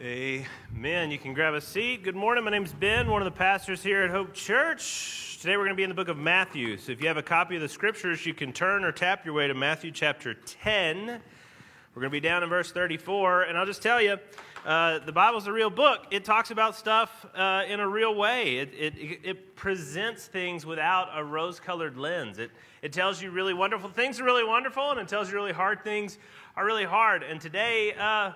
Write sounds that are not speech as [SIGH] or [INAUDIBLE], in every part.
Amen. You can grab a seat. Good morning. My name's Ben, one of the pastors here at Hope Church. Today we're going to be in the book of Matthew. So if you have a copy of the scriptures, you can turn or tap your way to Matthew chapter 10. We're going to be down in verse 34. And I'll just tell you, uh, the Bible's a real book. It talks about stuff uh, in a real way, it, it, it presents things without a rose colored lens. It, it tells you really wonderful things are really wonderful, and it tells you really hard things are really hard. And today, uh,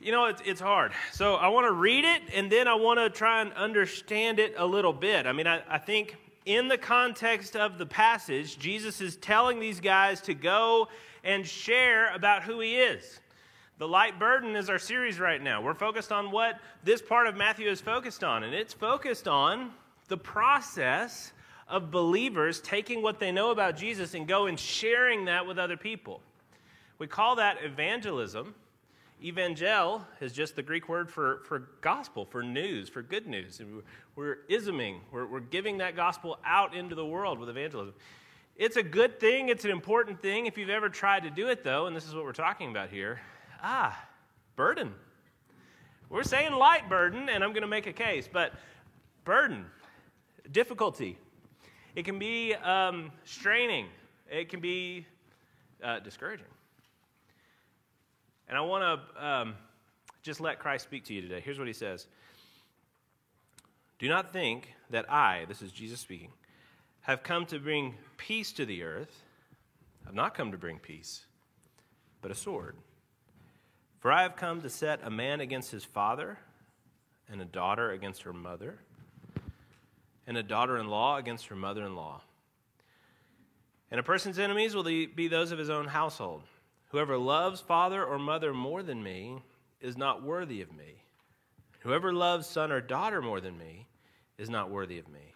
you know, it's, it's hard. So I want to read it and then I want to try and understand it a little bit. I mean, I, I think in the context of the passage, Jesus is telling these guys to go and share about who he is. The Light Burden is our series right now. We're focused on what this part of Matthew is focused on, and it's focused on the process of believers taking what they know about Jesus and go and sharing that with other people. We call that evangelism. Evangel is just the Greek word for, for gospel, for news, for good news. And we're isming, we're, we're giving that gospel out into the world with evangelism. It's a good thing, it's an important thing. If you've ever tried to do it, though, and this is what we're talking about here ah, burden. We're saying light burden, and I'm going to make a case, but burden, difficulty. It can be um, straining, it can be uh, discouraging. And I want to um, just let Christ speak to you today. Here's what he says Do not think that I, this is Jesus speaking, have come to bring peace to the earth. I've not come to bring peace, but a sword. For I have come to set a man against his father, and a daughter against her mother, and a daughter in law against her mother in law. And a person's enemies will be those of his own household. Whoever loves father or mother more than me is not worthy of me. Whoever loves son or daughter more than me is not worthy of me.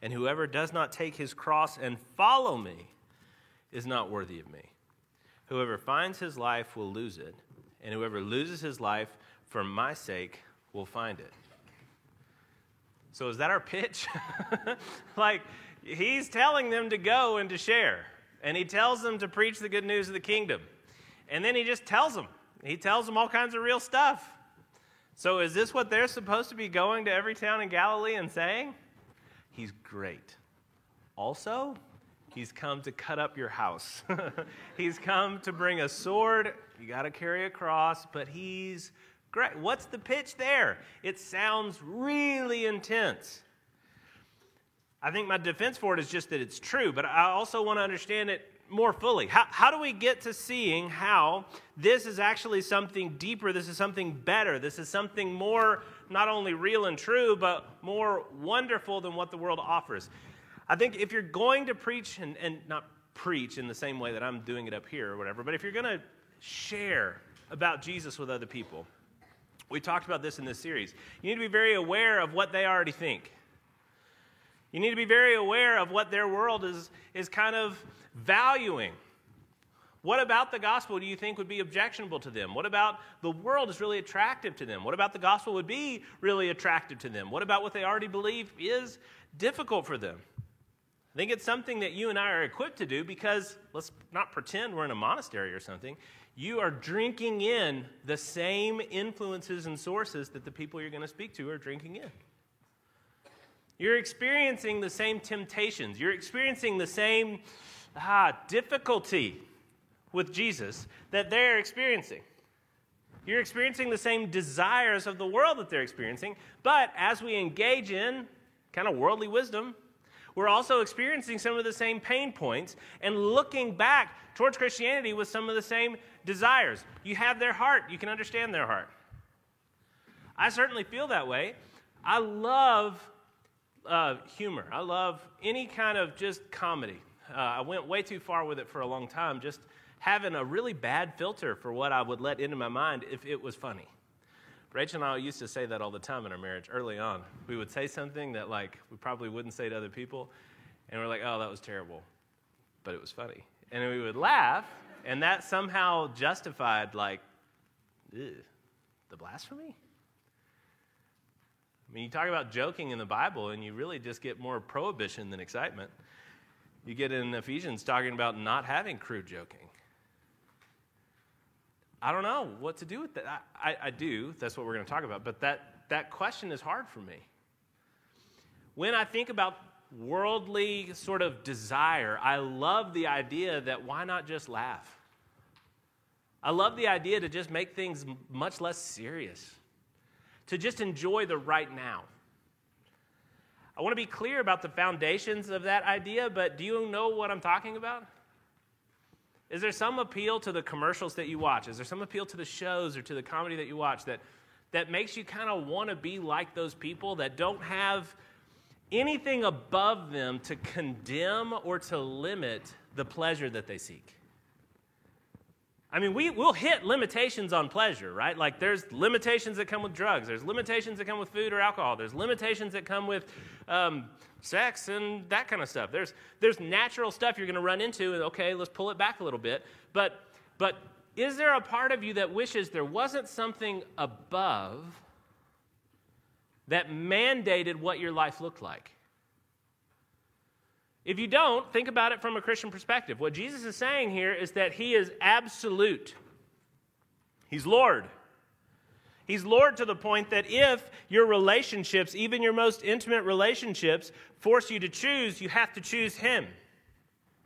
And whoever does not take his cross and follow me is not worthy of me. Whoever finds his life will lose it, and whoever loses his life for my sake will find it. So, is that our pitch? [LAUGHS] like, he's telling them to go and to share, and he tells them to preach the good news of the kingdom. And then he just tells them. He tells them all kinds of real stuff. So, is this what they're supposed to be going to every town in Galilee and saying? He's great. Also, he's come to cut up your house. [LAUGHS] he's come to bring a sword. You got to carry a cross, but he's great. What's the pitch there? It sounds really intense. I think my defense for it is just that it's true, but I also want to understand it more fully? How, how do we get to seeing how this is actually something deeper? This is something better. This is something more not only real and true, but more wonderful than what the world offers. I think if you're going to preach, and, and not preach in the same way that I'm doing it up here or whatever, but if you're going to share about Jesus with other people, we talked about this in this series. You need to be very aware of what they already think. You need to be very aware of what their world is, is kind of valuing. What about the gospel do you think would be objectionable to them? What about the world is really attractive to them? What about the gospel would be really attractive to them? What about what they already believe is difficult for them? I think it's something that you and I are equipped to do because let's not pretend we're in a monastery or something. You are drinking in the same influences and sources that the people you're going to speak to are drinking in. You're experiencing the same temptations. You're experiencing the same ah, difficulty with Jesus that they're experiencing. You're experiencing the same desires of the world that they're experiencing, but as we engage in kind of worldly wisdom, we're also experiencing some of the same pain points and looking back towards Christianity with some of the same desires. You have their heart, you can understand their heart. I certainly feel that way. I love uh, humor, I love any kind of just comedy. Uh, I went way too far with it for a long time, just having a really bad filter for what I would let into my mind if it was funny. Rachel and I used to say that all the time in our marriage early on. We would say something that like we probably wouldn't say to other people, and we're like, "Oh, that was terrible," but it was funny, and we would laugh, and that somehow justified like the blasphemy. Mean, you talk about joking in the Bible, and you really just get more prohibition than excitement. You get in Ephesians talking about not having crude joking. I don't know what to do with that. I, I, I do. That's what we're going to talk about. But that, that question is hard for me. When I think about worldly sort of desire, I love the idea that why not just laugh? I love the idea to just make things much less serious, to just enjoy the right now. I want to be clear about the foundations of that idea, but do you know what I'm talking about? Is there some appeal to the commercials that you watch? Is there some appeal to the shows or to the comedy that you watch that, that makes you kind of want to be like those people that don't have anything above them to condemn or to limit the pleasure that they seek? I mean, we, we'll hit limitations on pleasure, right? Like there's limitations that come with drugs, there's limitations that come with food or alcohol, there's limitations that come with um, sex and that kind of stuff. There's, there's natural stuff you're going to run into, and okay, let's pull it back a little bit. But, but is there a part of you that wishes there wasn't something above that mandated what your life looked like? If you don't, think about it from a Christian perspective. What Jesus is saying here is that he is absolute, he's Lord. He's Lord to the point that if your relationships, even your most intimate relationships, force you to choose, you have to choose Him.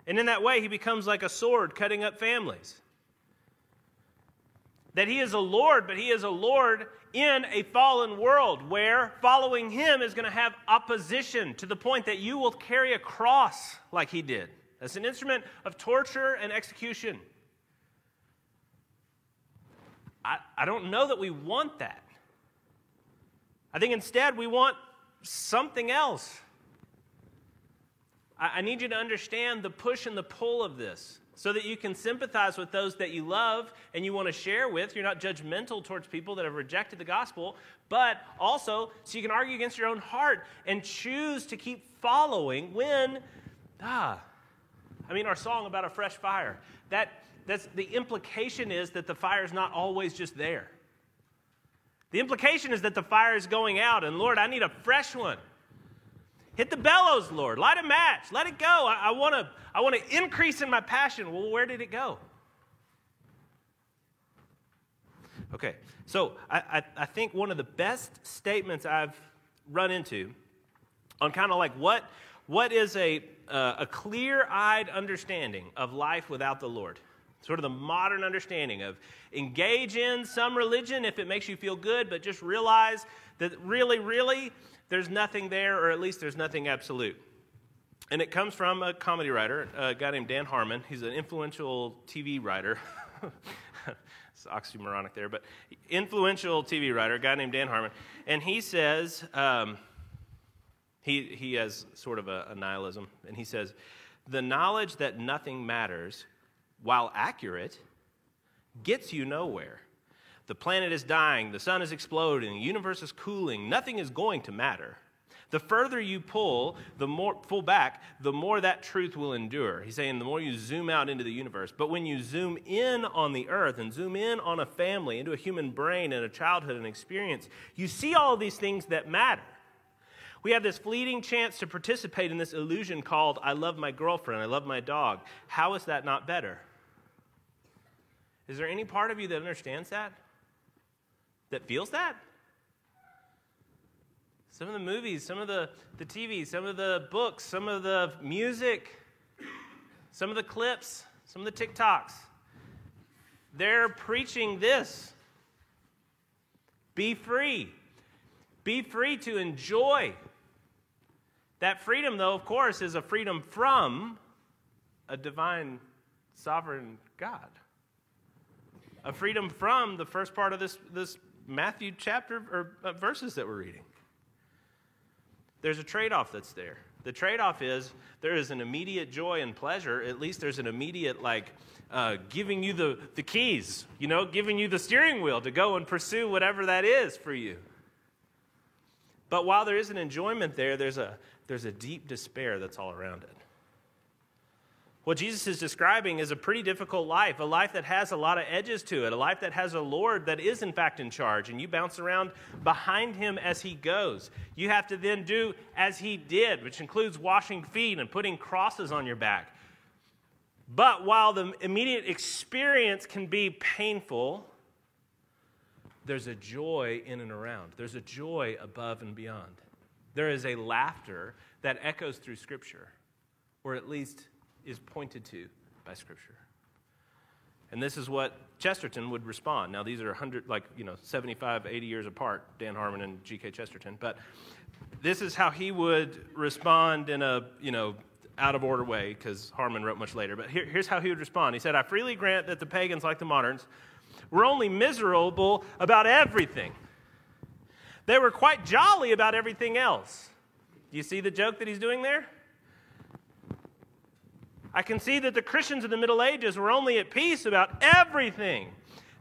And in that way, He becomes like a sword cutting up families. That He is a Lord, but He is a Lord in a fallen world where following Him is going to have opposition to the point that you will carry a cross like He did as an instrument of torture and execution. I, I don't know that we want that. I think instead we want something else. I, I need you to understand the push and the pull of this so that you can sympathize with those that you love and you want to share with. You're not judgmental towards people that have rejected the gospel, but also so you can argue against your own heart and choose to keep following when, ah, I mean, our song about a fresh fire, that that's, the implication is that the fire is not always just there. The implication is that the fire is going out, and Lord, I need a fresh one. Hit the bellows, Lord. Light a match. Let it go. I, want to I wanna increase in my passion. Well, where did it go? Okay, so I, I, I think one of the best statements I've run into on kind of like what, what is a, uh, a clear eyed understanding of life without the Lord Sort of the modern understanding of engage in some religion if it makes you feel good, but just realize that really, really, there's nothing there, or at least there's nothing absolute. And it comes from a comedy writer, a guy named Dan Harmon. He's an influential TV writer. [LAUGHS] it's oxymoronic there, but influential TV writer, a guy named Dan Harmon. And he says, um, he, he has sort of a, a nihilism, and he says, the knowledge that nothing matters while accurate, gets you nowhere. The planet is dying, the sun is exploding, the universe is cooling, nothing is going to matter. The further you pull, the more pull back, the more that truth will endure. He's saying the more you zoom out into the universe. But when you zoom in on the earth and zoom in on a family, into a human brain and a childhood and experience, you see all these things that matter. We have this fleeting chance to participate in this illusion called I love my girlfriend, I love my dog. How is that not better? Is there any part of you that understands that? That feels that? Some of the movies, some of the, the TV, some of the books, some of the music, some of the clips, some of the TikToks, they're preaching this be free. Be free to enjoy. That freedom, though, of course, is a freedom from a divine, sovereign God a freedom from the first part of this, this Matthew chapter or uh, verses that we're reading. There's a trade off that's there. The trade off is there is an immediate joy and pleasure. At least there's an immediate, like, uh, giving you the, the keys, you know, giving you the steering wheel to go and pursue whatever that is for you. But while there is an enjoyment there, there's a, there's a deep despair that's all around it. What Jesus is describing is a pretty difficult life, a life that has a lot of edges to it, a life that has a Lord that is, in fact, in charge, and you bounce around behind him as he goes. You have to then do as he did, which includes washing feet and putting crosses on your back. But while the immediate experience can be painful, there's a joy in and around. There's a joy above and beyond. There is a laughter that echoes through Scripture, or at least is pointed to by Scripture. And this is what Chesterton would respond. Now, these are 100, like, you know, 75, 80 years apart, Dan Harmon and G.K. Chesterton. But this is how he would respond in a, you know, out of order way, because Harmon wrote much later. But here, here's how he would respond. He said, I freely grant that the pagans, like the moderns, were only miserable about everything. They were quite jolly about everything else. Do you see the joke that he's doing there? I can see that the Christians of the Middle Ages were only at peace about everything.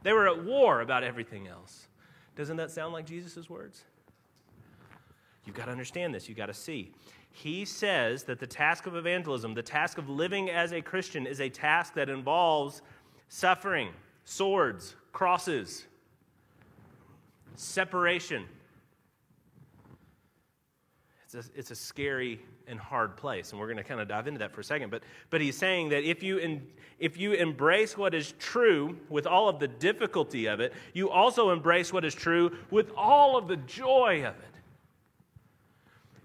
They were at war about everything else. Doesn't that sound like Jesus' words? You've got to understand this. You've got to see. He says that the task of evangelism, the task of living as a Christian, is a task that involves suffering, swords, crosses, separation. It's a, it's a scary and hard place, and we're going to kind of dive into that for a second. But, but he's saying that if you, in, if you embrace what is true with all of the difficulty of it, you also embrace what is true with all of the joy of it.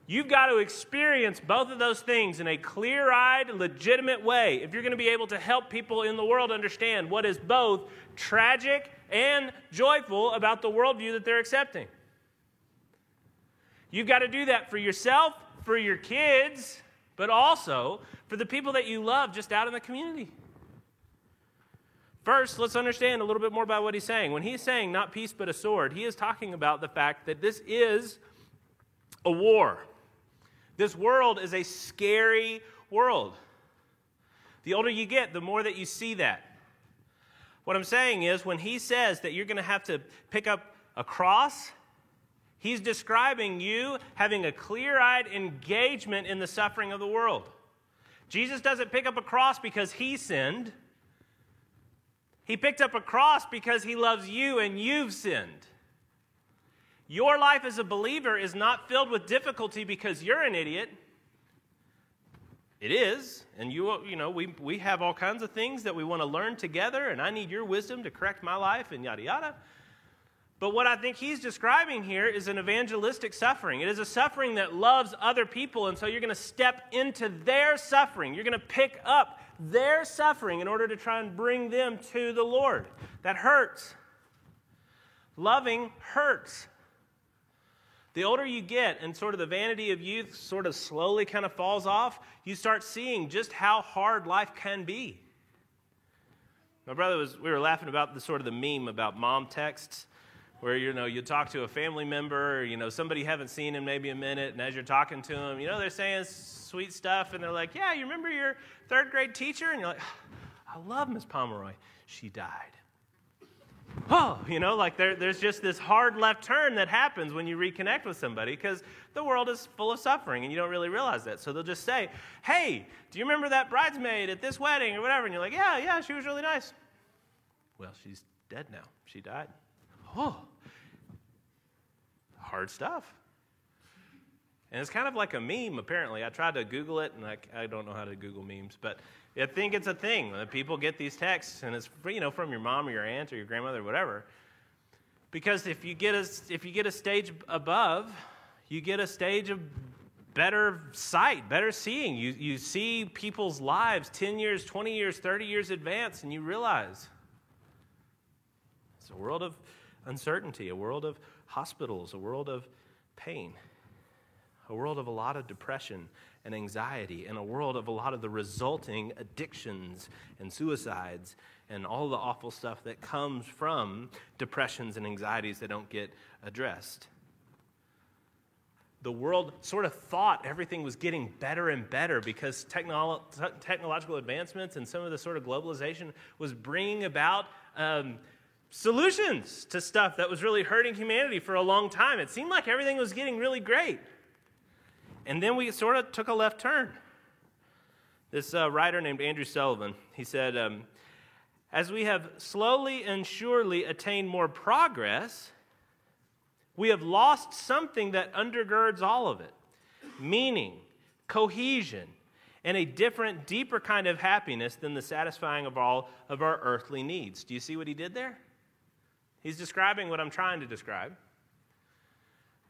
You've got to experience both of those things in a clear eyed, legitimate way if you're going to be able to help people in the world understand what is both tragic and joyful about the worldview that they're accepting. You've got to do that for yourself, for your kids, but also for the people that you love just out in the community. First, let's understand a little bit more about what he's saying. When he's saying not peace but a sword, he is talking about the fact that this is a war. This world is a scary world. The older you get, the more that you see that. What I'm saying is, when he says that you're going to have to pick up a cross, he's describing you having a clear eyed engagement in the suffering of the world. Jesus doesn't pick up a cross because he sinned, he picked up a cross because he loves you and you've sinned. Your life as a believer is not filled with difficulty because you're an idiot. It is, and you, you know, we, we have all kinds of things that we want to learn together, and I need your wisdom to correct my life, and yada yada. But what I think he's describing here is an evangelistic suffering. It is a suffering that loves other people, and so you're going to step into their suffering. You're going to pick up their suffering in order to try and bring them to the Lord. That hurts. Loving hurts. The older you get and sort of the vanity of youth sort of slowly kind of falls off, you start seeing just how hard life can be. My brother was, we were laughing about the sort of the meme about mom texts where, you know, you talk to a family member, or, you know, somebody you haven't seen in maybe a minute, and as you're talking to them, you know, they're saying sweet stuff, and they're like, yeah, you remember your third grade teacher? And you're like, I love Miss Pomeroy. She died oh, you know, like there, there's just this hard left turn that happens when you reconnect with somebody because the world is full of suffering and you don't really realize that. So they'll just say, hey, do you remember that bridesmaid at this wedding or whatever? And you're like, yeah, yeah, she was really nice. Well, she's dead now. She died. Oh, hard stuff. And it's kind of like a meme, apparently. I tried to Google it, and I, I don't know how to Google memes, but I think it's a thing that people get these texts, and it's you know from your mom or your aunt or your grandmother or whatever. Because if you get a if you get a stage above, you get a stage of better sight, better seeing. You you see people's lives 10 years, 20 years, 30 years advance, and you realize it's a world of uncertainty, a world of hospitals, a world of pain, a world of a lot of depression and anxiety and a world of a lot of the resulting addictions and suicides and all the awful stuff that comes from depressions and anxieties that don't get addressed. The world sort of thought everything was getting better and better because technolo- technological advancements and some of the sort of globalization was bringing about um, solutions to stuff that was really hurting humanity for a long time. It seemed like everything was getting really great. And then we sort of took a left turn. This uh, writer named Andrew Sullivan, he said, um, as we have slowly and surely attained more progress, we have lost something that undergirds all of it meaning, cohesion, and a different, deeper kind of happiness than the satisfying of all of our earthly needs. Do you see what he did there? He's describing what I'm trying to describe.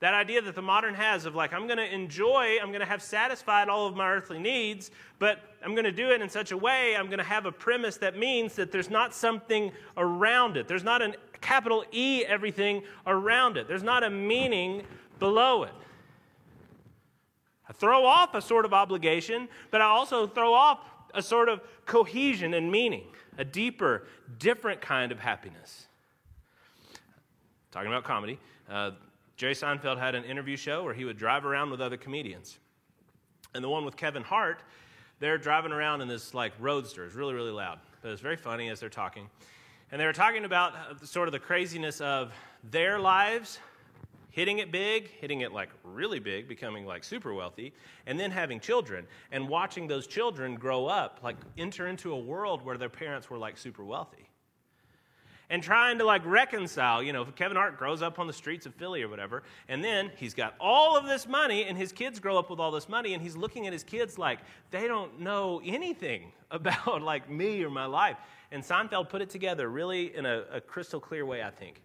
That idea that the modern has of like, I'm going to enjoy, I'm going to have satisfied all of my earthly needs, but I'm going to do it in such a way, I'm going to have a premise that means that there's not something around it. There's not a capital E everything around it. There's not a meaning below it. I throw off a sort of obligation, but I also throw off a sort of cohesion and meaning, a deeper, different kind of happiness. Talking about comedy, uh, Jerry Seinfeld had an interview show where he would drive around with other comedians. And the one with Kevin Hart, they're driving around in this like roadster. It's really, really loud. But it's very funny as they're talking. And they were talking about uh, sort of the craziness of their lives hitting it big, hitting it like really big, becoming like super wealthy, and then having children and watching those children grow up, like enter into a world where their parents were like super wealthy. And trying to like reconcile, you know, Kevin Hart grows up on the streets of Philly or whatever, and then he's got all of this money, and his kids grow up with all this money, and he's looking at his kids like they don't know anything [LAUGHS] about like me or my life. And Seinfeld put it together really in a, a crystal clear way, I think.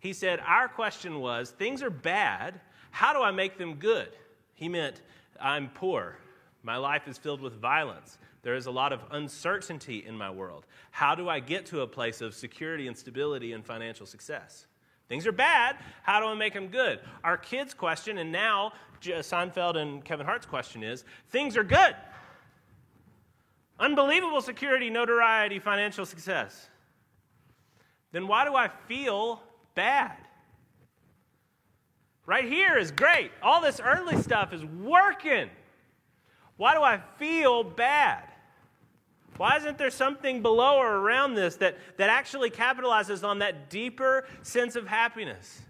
He said, Our question was things are bad. How do I make them good? He meant, I'm poor. My life is filled with violence. There is a lot of uncertainty in my world. How do I get to a place of security and stability and financial success? Things are bad. How do I make them good? Our kids' question, and now Seinfeld and Kevin Hart's question is things are good. Unbelievable security, notoriety, financial success. Then why do I feel bad. Right here is great. All this early stuff is working. Why do I feel bad? Why isn't there something below or around this that, that actually capitalizes on that deeper sense of happiness?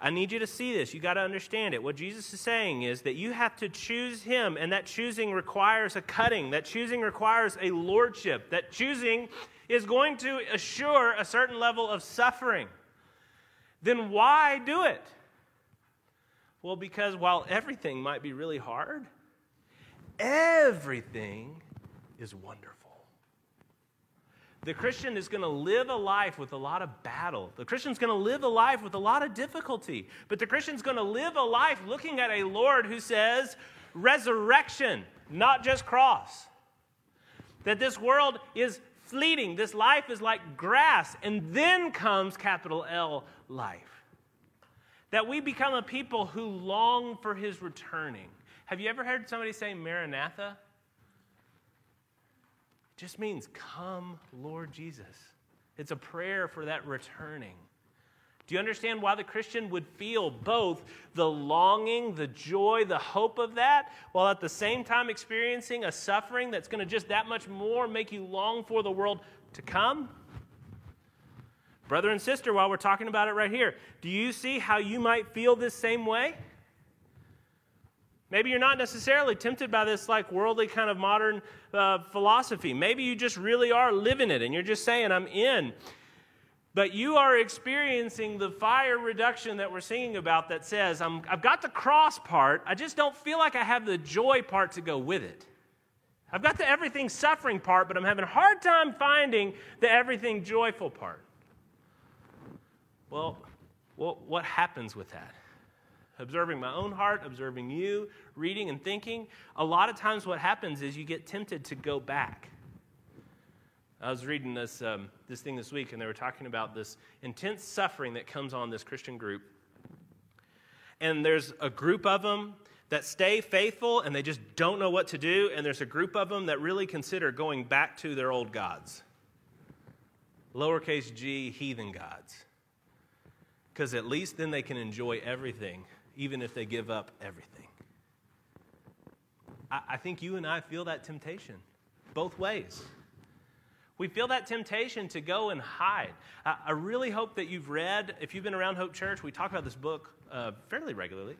I need you to see this. You got to understand it. What Jesus is saying is that you have to choose Him, and that choosing requires a cutting. That choosing requires a lordship. That choosing is going to assure a certain level of suffering, then why do it? Well, because while everything might be really hard, everything is wonderful. The Christian is going to live a life with a lot of battle. The Christian's going to live a life with a lot of difficulty. But the Christian's going to live a life looking at a Lord who says, resurrection, not just cross. That this world is fleeting. This life is like grass. And then comes capital L life. That we become a people who long for his returning. Have you ever heard somebody say Maranatha? It just means, Come, Lord Jesus. It's a prayer for that returning. Do you understand why the Christian would feel both the longing, the joy, the hope of that, while at the same time experiencing a suffering that's going to just that much more make you long for the world to come? Brother and sister, while we're talking about it right here, do you see how you might feel this same way? Maybe you're not necessarily tempted by this like worldly kind of modern uh, philosophy. Maybe you just really are living it and you're just saying, I'm in but you are experiencing the fire reduction that we're singing about that says, i have got the cross part, I just don't feel like I have the joy part to go with it. I've got the everything suffering part, but I'm having a hard time finding the everything joyful part. Well what happens with that? Observing my own heart, observing you, reading and thinking, a lot of times what happens is you get tempted to go back I was reading this, um, this thing this week, and they were talking about this intense suffering that comes on this Christian group. And there's a group of them that stay faithful and they just don't know what to do, and there's a group of them that really consider going back to their old gods. Lowercase g, heathen gods. Because at least then they can enjoy everything, even if they give up everything. I, I think you and I feel that temptation both ways. We feel that temptation to go and hide. I, I, really hope that you've read, if you've been around Hope Church, we talk about this book uh, fairly regularly.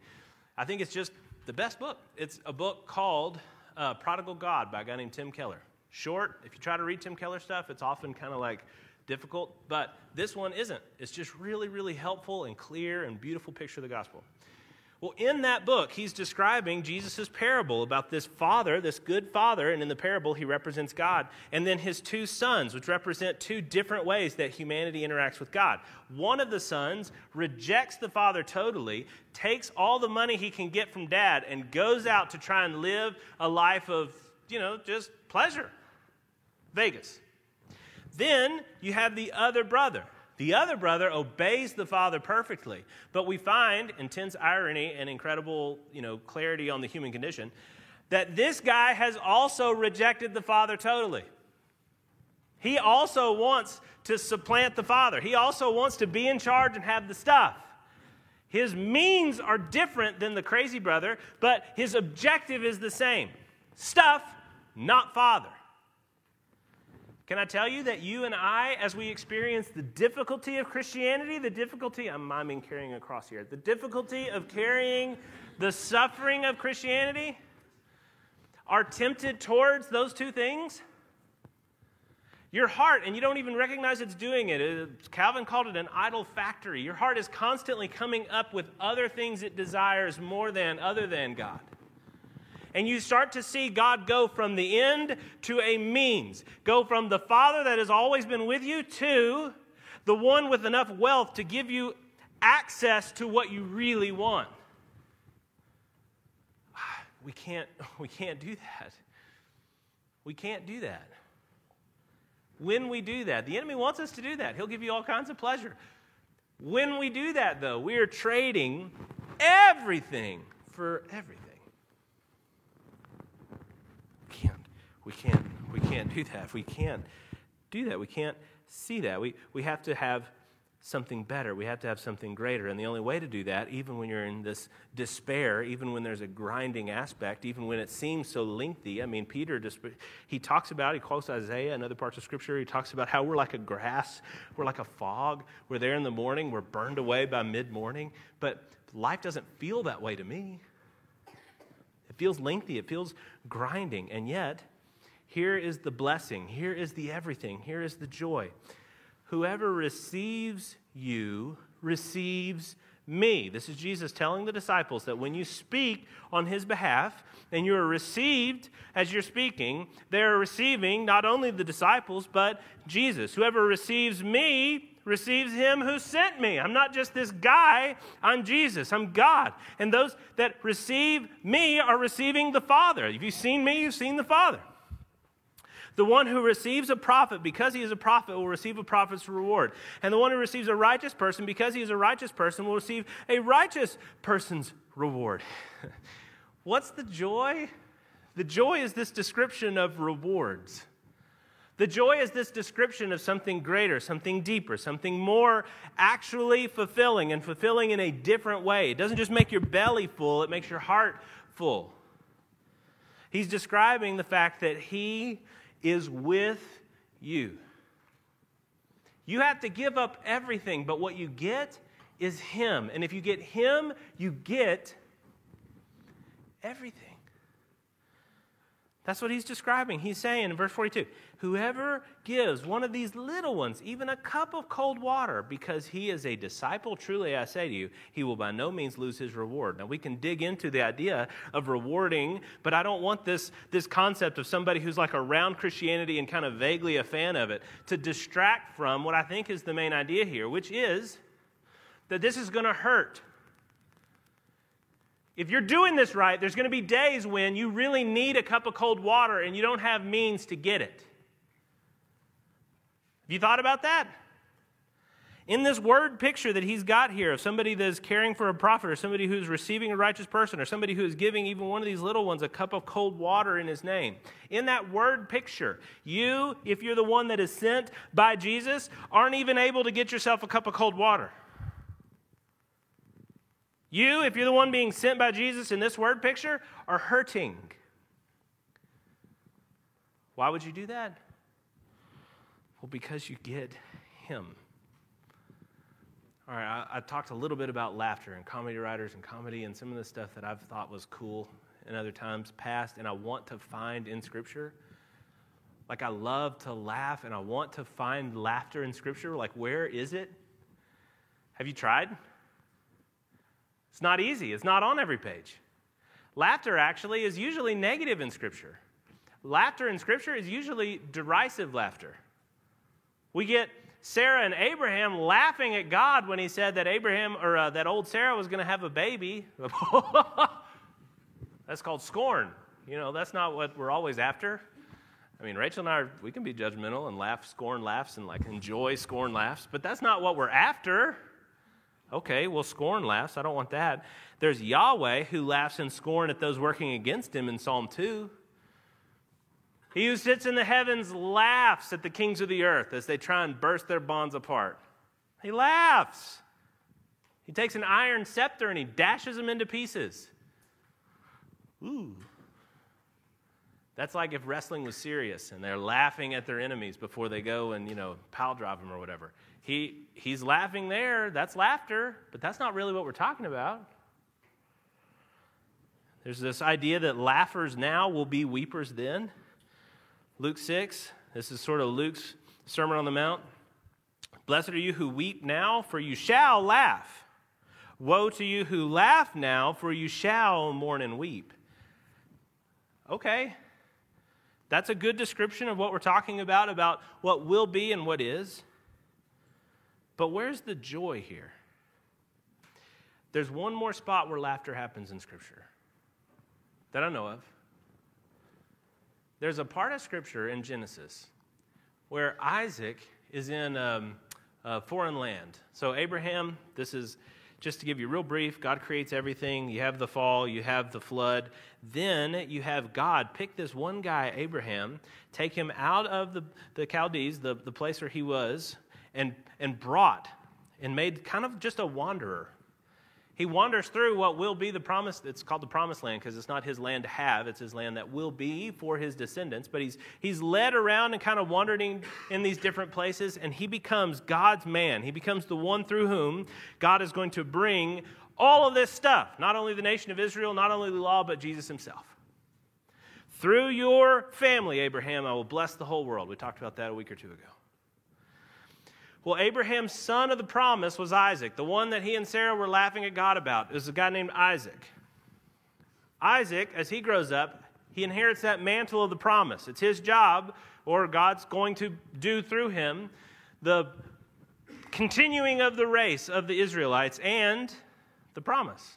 I think it's just the best book. It's a book called uh, Prodigal God by a guy named Tim Keller. Short, if you try to read Tim Keller stuff, it's often kind of like difficult, but this one isn't. It's just really, really helpful and clear and beautiful picture of the gospel. Well, in that book, he's describing Jesus' parable about this father, this good father, and in the parable, he represents God, and then his two sons, which represent two different ways that humanity interacts with God. One of the sons rejects the father totally, takes all the money he can get from dad, and goes out to try and live a life of, you know, just pleasure. Vegas. Then you have the other brother the other brother obeys the father perfectly. But we find, intense irony and incredible you know, clarity on the human condition, that this guy has also rejected the father totally. He also wants to supplant the father, he also wants to be in charge and have the stuff. His means are different than the crazy brother, but his objective is the same stuff, not father. Can I tell you that you and I, as we experience the difficulty of Christianity, the difficulty, I'm miming carrying a cross here, the difficulty of carrying the suffering of Christianity, are tempted towards those two things? Your heart, and you don't even recognize it's doing it. Uh, Calvin called it an idol factory. Your heart is constantly coming up with other things it desires more than, other than God and you start to see God go from the end to a means, go from the Father that has always been with you to the one with enough wealth to give you access to what you really want. [SIGHS] We can't, [LAUGHS] we can't do that. We can't do that. When we do that, the enemy wants us to do that. He'll give you all kinds of pleasure. When we do that, though, we are trading everything for everything. We can't, we can't do that. We can't do that. We can't see that. We, we have to have something better. We have to have something greater. And the only way to do that, even when you're in this despair, even when there's a grinding aspect, even when it seems so lengthy. I mean, Peter, just, he talks about, he quotes Isaiah and other parts of Scripture. He talks about how we're like a grass, we're like a fog. We're there in the morning, we're burned away by mid morning. But life doesn't feel that way to me. It feels lengthy, it feels grinding. And yet, here is the blessing. Here is the everything. Here is the joy. Whoever receives you receives me. This is Jesus telling the disciples that when you speak on his behalf and you are received as you're speaking, they are receiving not only the disciples, but Jesus. Whoever receives me receives him who sent me. I'm not just this guy, I'm Jesus, I'm God. And those that receive me are receiving the Father. If you've seen me, you've seen the Father. The one who receives a prophet because he is a prophet will receive a prophet's reward. And the one who receives a righteous person because he is a righteous person will receive a righteous person's reward. [LAUGHS] What's the joy? The joy is this description of rewards. The joy is this description of something greater, something deeper, something more actually fulfilling and fulfilling in a different way. It doesn't just make your belly full, it makes your heart full. He's describing the fact that he is with you. You have to give up everything, but what you get is Him. And if you get Him, you get everything. That's what he's describing. He's saying in verse 42 Whoever gives one of these little ones even a cup of cold water because he is a disciple, truly I say to you, he will by no means lose his reward. Now we can dig into the idea of rewarding, but I don't want this, this concept of somebody who's like around Christianity and kind of vaguely a fan of it to distract from what I think is the main idea here, which is that this is going to hurt. If you're doing this right, there's going to be days when you really need a cup of cold water and you don't have means to get it. Have you thought about that? In this word picture that he's got here of somebody that is caring for a prophet or somebody who's receiving a righteous person or somebody who is giving even one of these little ones a cup of cold water in his name. In that word picture, you, if you're the one that is sent by Jesus, aren't even able to get yourself a cup of cold water. You, if you're the one being sent by Jesus in this word picture, are hurting. Why would you do that? Well, because you get Him. All right, I, I, talked a little bit about laughter and comedy writers and comedy and some of the stuff that I've thought was cool in other times past, and I want to find in Scripture. Like, I love to laugh and I want to find laughter in Scripture. Like, where is it? Have you tried? It's not easy, it's not on every page. Laughter actually is usually negative in Scripture. Laughter in Scripture is usually derisive laughter. We get Sarah and Abraham laughing at God when he said that Abraham or uh, that old Sarah was going to have a baby. [LAUGHS] that's called scorn. You know, that's not what we're always after. I mean, Rachel and I, we can be judgmental and laugh, scorn laughs, and like enjoy scorn laughs, but that's not what we're after. Okay, well, scorn laughs. I don't want that. There's Yahweh who laughs in scorn at those working against him in Psalm 2. He who sits in the heavens laughs at the kings of the earth as they try and burst their bonds apart. He laughs. He takes an iron scepter and he dashes them into pieces. Ooh. That's like if wrestling was serious and they're laughing at their enemies before they go and, you know, pile drive them or whatever. He, he's laughing there. That's laughter, but that's not really what we're talking about. There's this idea that laughers now will be weepers then. Luke 6, this is sort of Luke's Sermon on the Mount. Blessed are you who weep now, for you shall laugh. Woe to you who laugh now, for you shall mourn and weep. Okay, that's a good description of what we're talking about, about what will be and what is. But where's the joy here? There's one more spot where laughter happens in Scripture that I know of. There's a part of Scripture in Genesis where Isaac is in um, a foreign land. So, Abraham, this is just to give you real brief God creates everything. You have the fall, you have the flood. Then you have God pick this one guy, Abraham, take him out of the, the Chaldees, the, the place where he was, and, and brought and made kind of just a wanderer. He wanders through what will be the promise. It's called the promised land because it's not his land to have, it's his land that will be for his descendants. But he's, he's led around and kind of wandering in these different places, and he becomes God's man. He becomes the one through whom God is going to bring all of this stuff not only the nation of Israel, not only the law, but Jesus himself. Through your family, Abraham, I will bless the whole world. We talked about that a week or two ago. Well, Abraham's son of the promise was Isaac, the one that he and Sarah were laughing at God about. It was a guy named Isaac. Isaac, as he grows up, he inherits that mantle of the promise. It's his job, or God's going to do through him, the continuing of the race of the Israelites and the promise.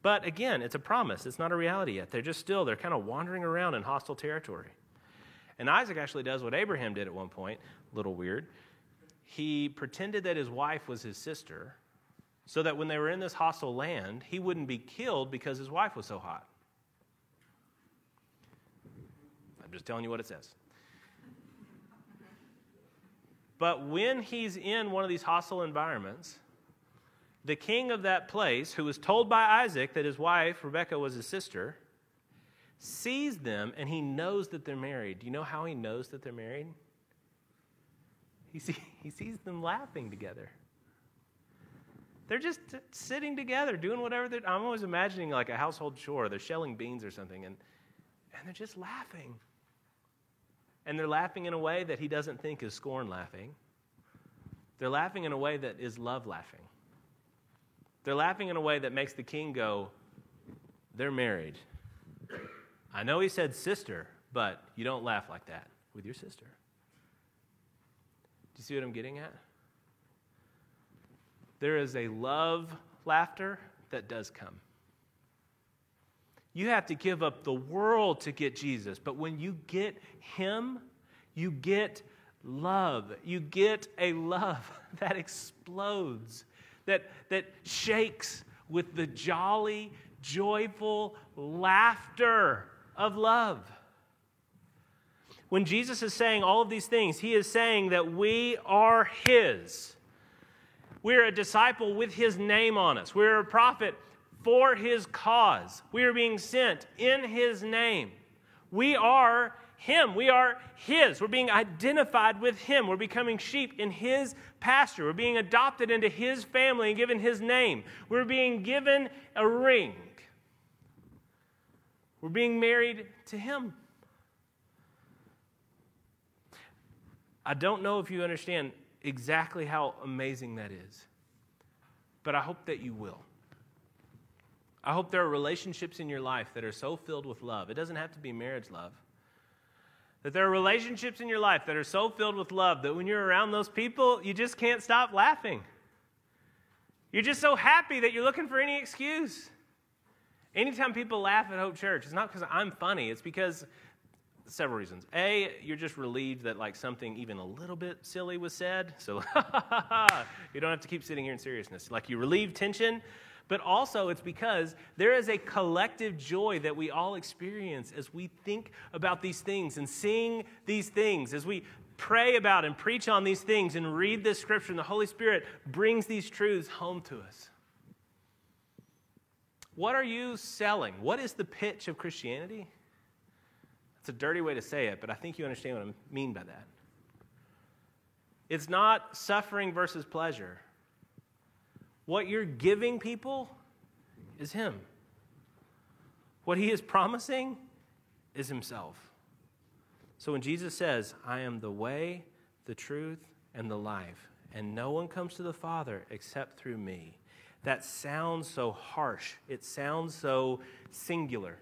But again, it's a promise. It's not a reality yet. They're just still, they're kind of wandering around in hostile territory. And Isaac actually does what Abraham did at one point, a little weird he pretended that his wife was his sister so that when they were in this hostile land, he wouldn't be killed because his wife was so hot. I'm just telling you what it says. But when he's in one of these hostile environments, the king of that place, who was told by Isaac that his wife, Rebecca, was his sister, sees them and he knows that they're married. Do you know how he knows that they're married? He, see, [LAUGHS] he sees them laughing together. They're just sitting together, doing whatever they're. I'm always imagining like a household chore. They're shelling beans or something, and, and they're just laughing. And they're laughing in a way that he doesn't think is scorn laughing. They're laughing in a way that is love laughing. They're laughing in a way that makes the king go, They're married. I know he said sister, but you don't laugh like that with your sister you see what I'm getting at? There is a love laughter that does come. You have to give up the world to get Jesus, but when you get Him, you get love. You get a love [LAUGHS] that explodes, that, that shakes with the jolly, joyful laughter of love. When Jesus is saying all of these things, he is saying that we are his. We're a disciple with his name on us. We're a prophet for his cause. We are being sent in his name. We are him. We are his. We're being identified with him. We're becoming sheep in his pasture. We're being adopted into his family and given his name. We're being given a ring. We're being married to him. I don't know if you understand exactly how amazing that is, but I hope that you will. I hope there are relationships in your life that are so filled with love. It doesn't have to be marriage love. That there are relationships in your life that are so filled with love that when you're around those people, you just can't stop laughing. You're just so happy that you're looking for any excuse. Anytime people laugh at Hope Church, it's not because I'm funny, it's because several reasons. A, you're just relieved that like something even a little bit silly was said. So [LAUGHS] you don't have to keep sitting here in seriousness. Like you relieve tension, but also it's because there is a collective joy that we all experience as we think about these things and sing these things, as we pray about and preach on these things and read this scripture, and the Holy Spirit brings these truths home to us. What are you selling? What is the pitch of Christianity? It's a dirty way to say it, but I think you understand what I mean by that. It's not suffering versus pleasure. What you're giving people is Him. What He is promising is Himself. So when Jesus says, I am the way, the truth, and the life, and no one comes to the Father except through me, that sounds so harsh. It sounds so singular.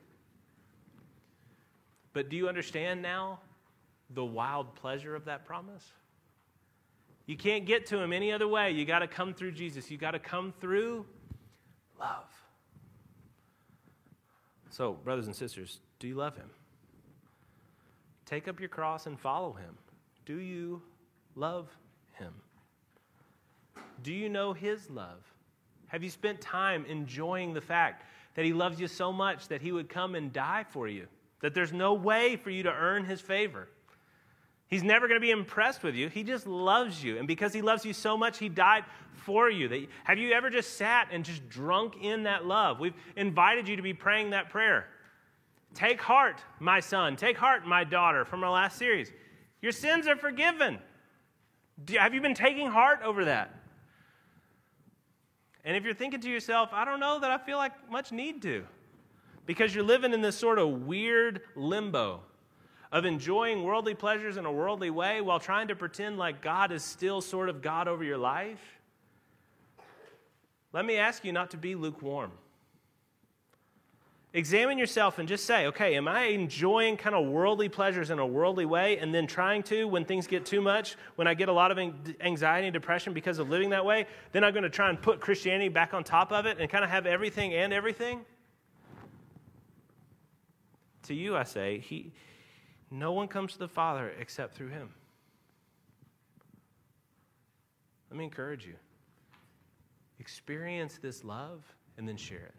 But do you understand now the wild pleasure of that promise? You can't get to him any other way. You got to come through Jesus. You got to come through love. So, brothers and sisters, do you love him? Take up your cross and follow him. Do you love him? Do you know his love? Have you spent time enjoying the fact that he loves you so much that he would come and die for you? That there's no way for you to earn his favor? He's never going to be impressed with you. He just loves you. And because he loves you so much, he died for you. Have you ever just sat and just drunk in that love? We've invited you to be praying that prayer. Take heart, my son. Take heart, my daughter, from our last series. Your sins are forgiven. Have you been taking heart over that? And if you're thinking to yourself, I don't know that I feel like much need to, because you're living in this sort of weird limbo of enjoying worldly pleasures in a worldly way while trying to pretend like God is still sort of God over your life, let me ask you not to be lukewarm. Examine yourself and just say, okay, am I enjoying kind of worldly pleasures in a worldly way and then trying to, when things get too much, when I get a lot of anxiety and depression because of living that way, then I'm going to try and put Christianity back on top of it and kind of have everything and everything? To you, I say, he, no one comes to the Father except through him. Let me encourage you. Experience this love and then share it.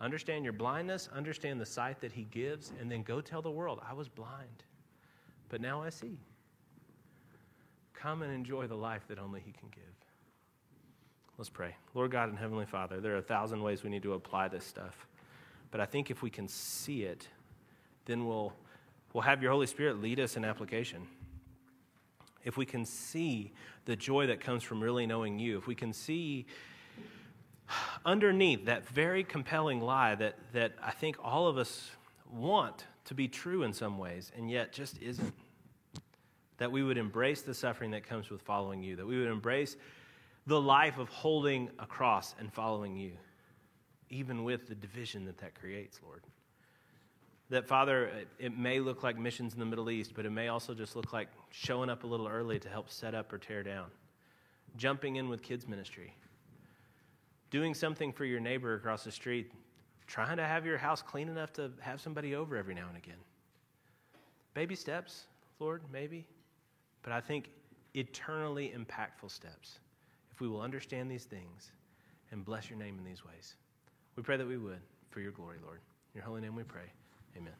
Understand your blindness, understand the sight that he gives, and then go tell the world, I was blind, but now I see. Come and enjoy the life that only he can give. Let's pray. Lord God and Heavenly Father, there are a thousand ways we need to apply this stuff. But I think if we can see it, then we'll, we'll have your Holy Spirit lead us in application. If we can see the joy that comes from really knowing you, if we can see underneath that very compelling lie that, that I think all of us want to be true in some ways, and yet just isn't. That we would embrace the suffering that comes with following you, that we would embrace the life of holding a cross and following you, even with the division that that creates, Lord. That, Father, it, may look like missions in the Middle East, but it may also just look like showing up a little early to help set up or tear down, jumping in with kids' ministry doing something for your neighbor across the street, trying to have your house clean enough to have somebody over every now and again. Baby steps, Lord, maybe. But I think eternally impactful steps if we will understand these things and bless your name in these ways. We pray that we would for your glory, Lord. In your holy name we pray. Amen.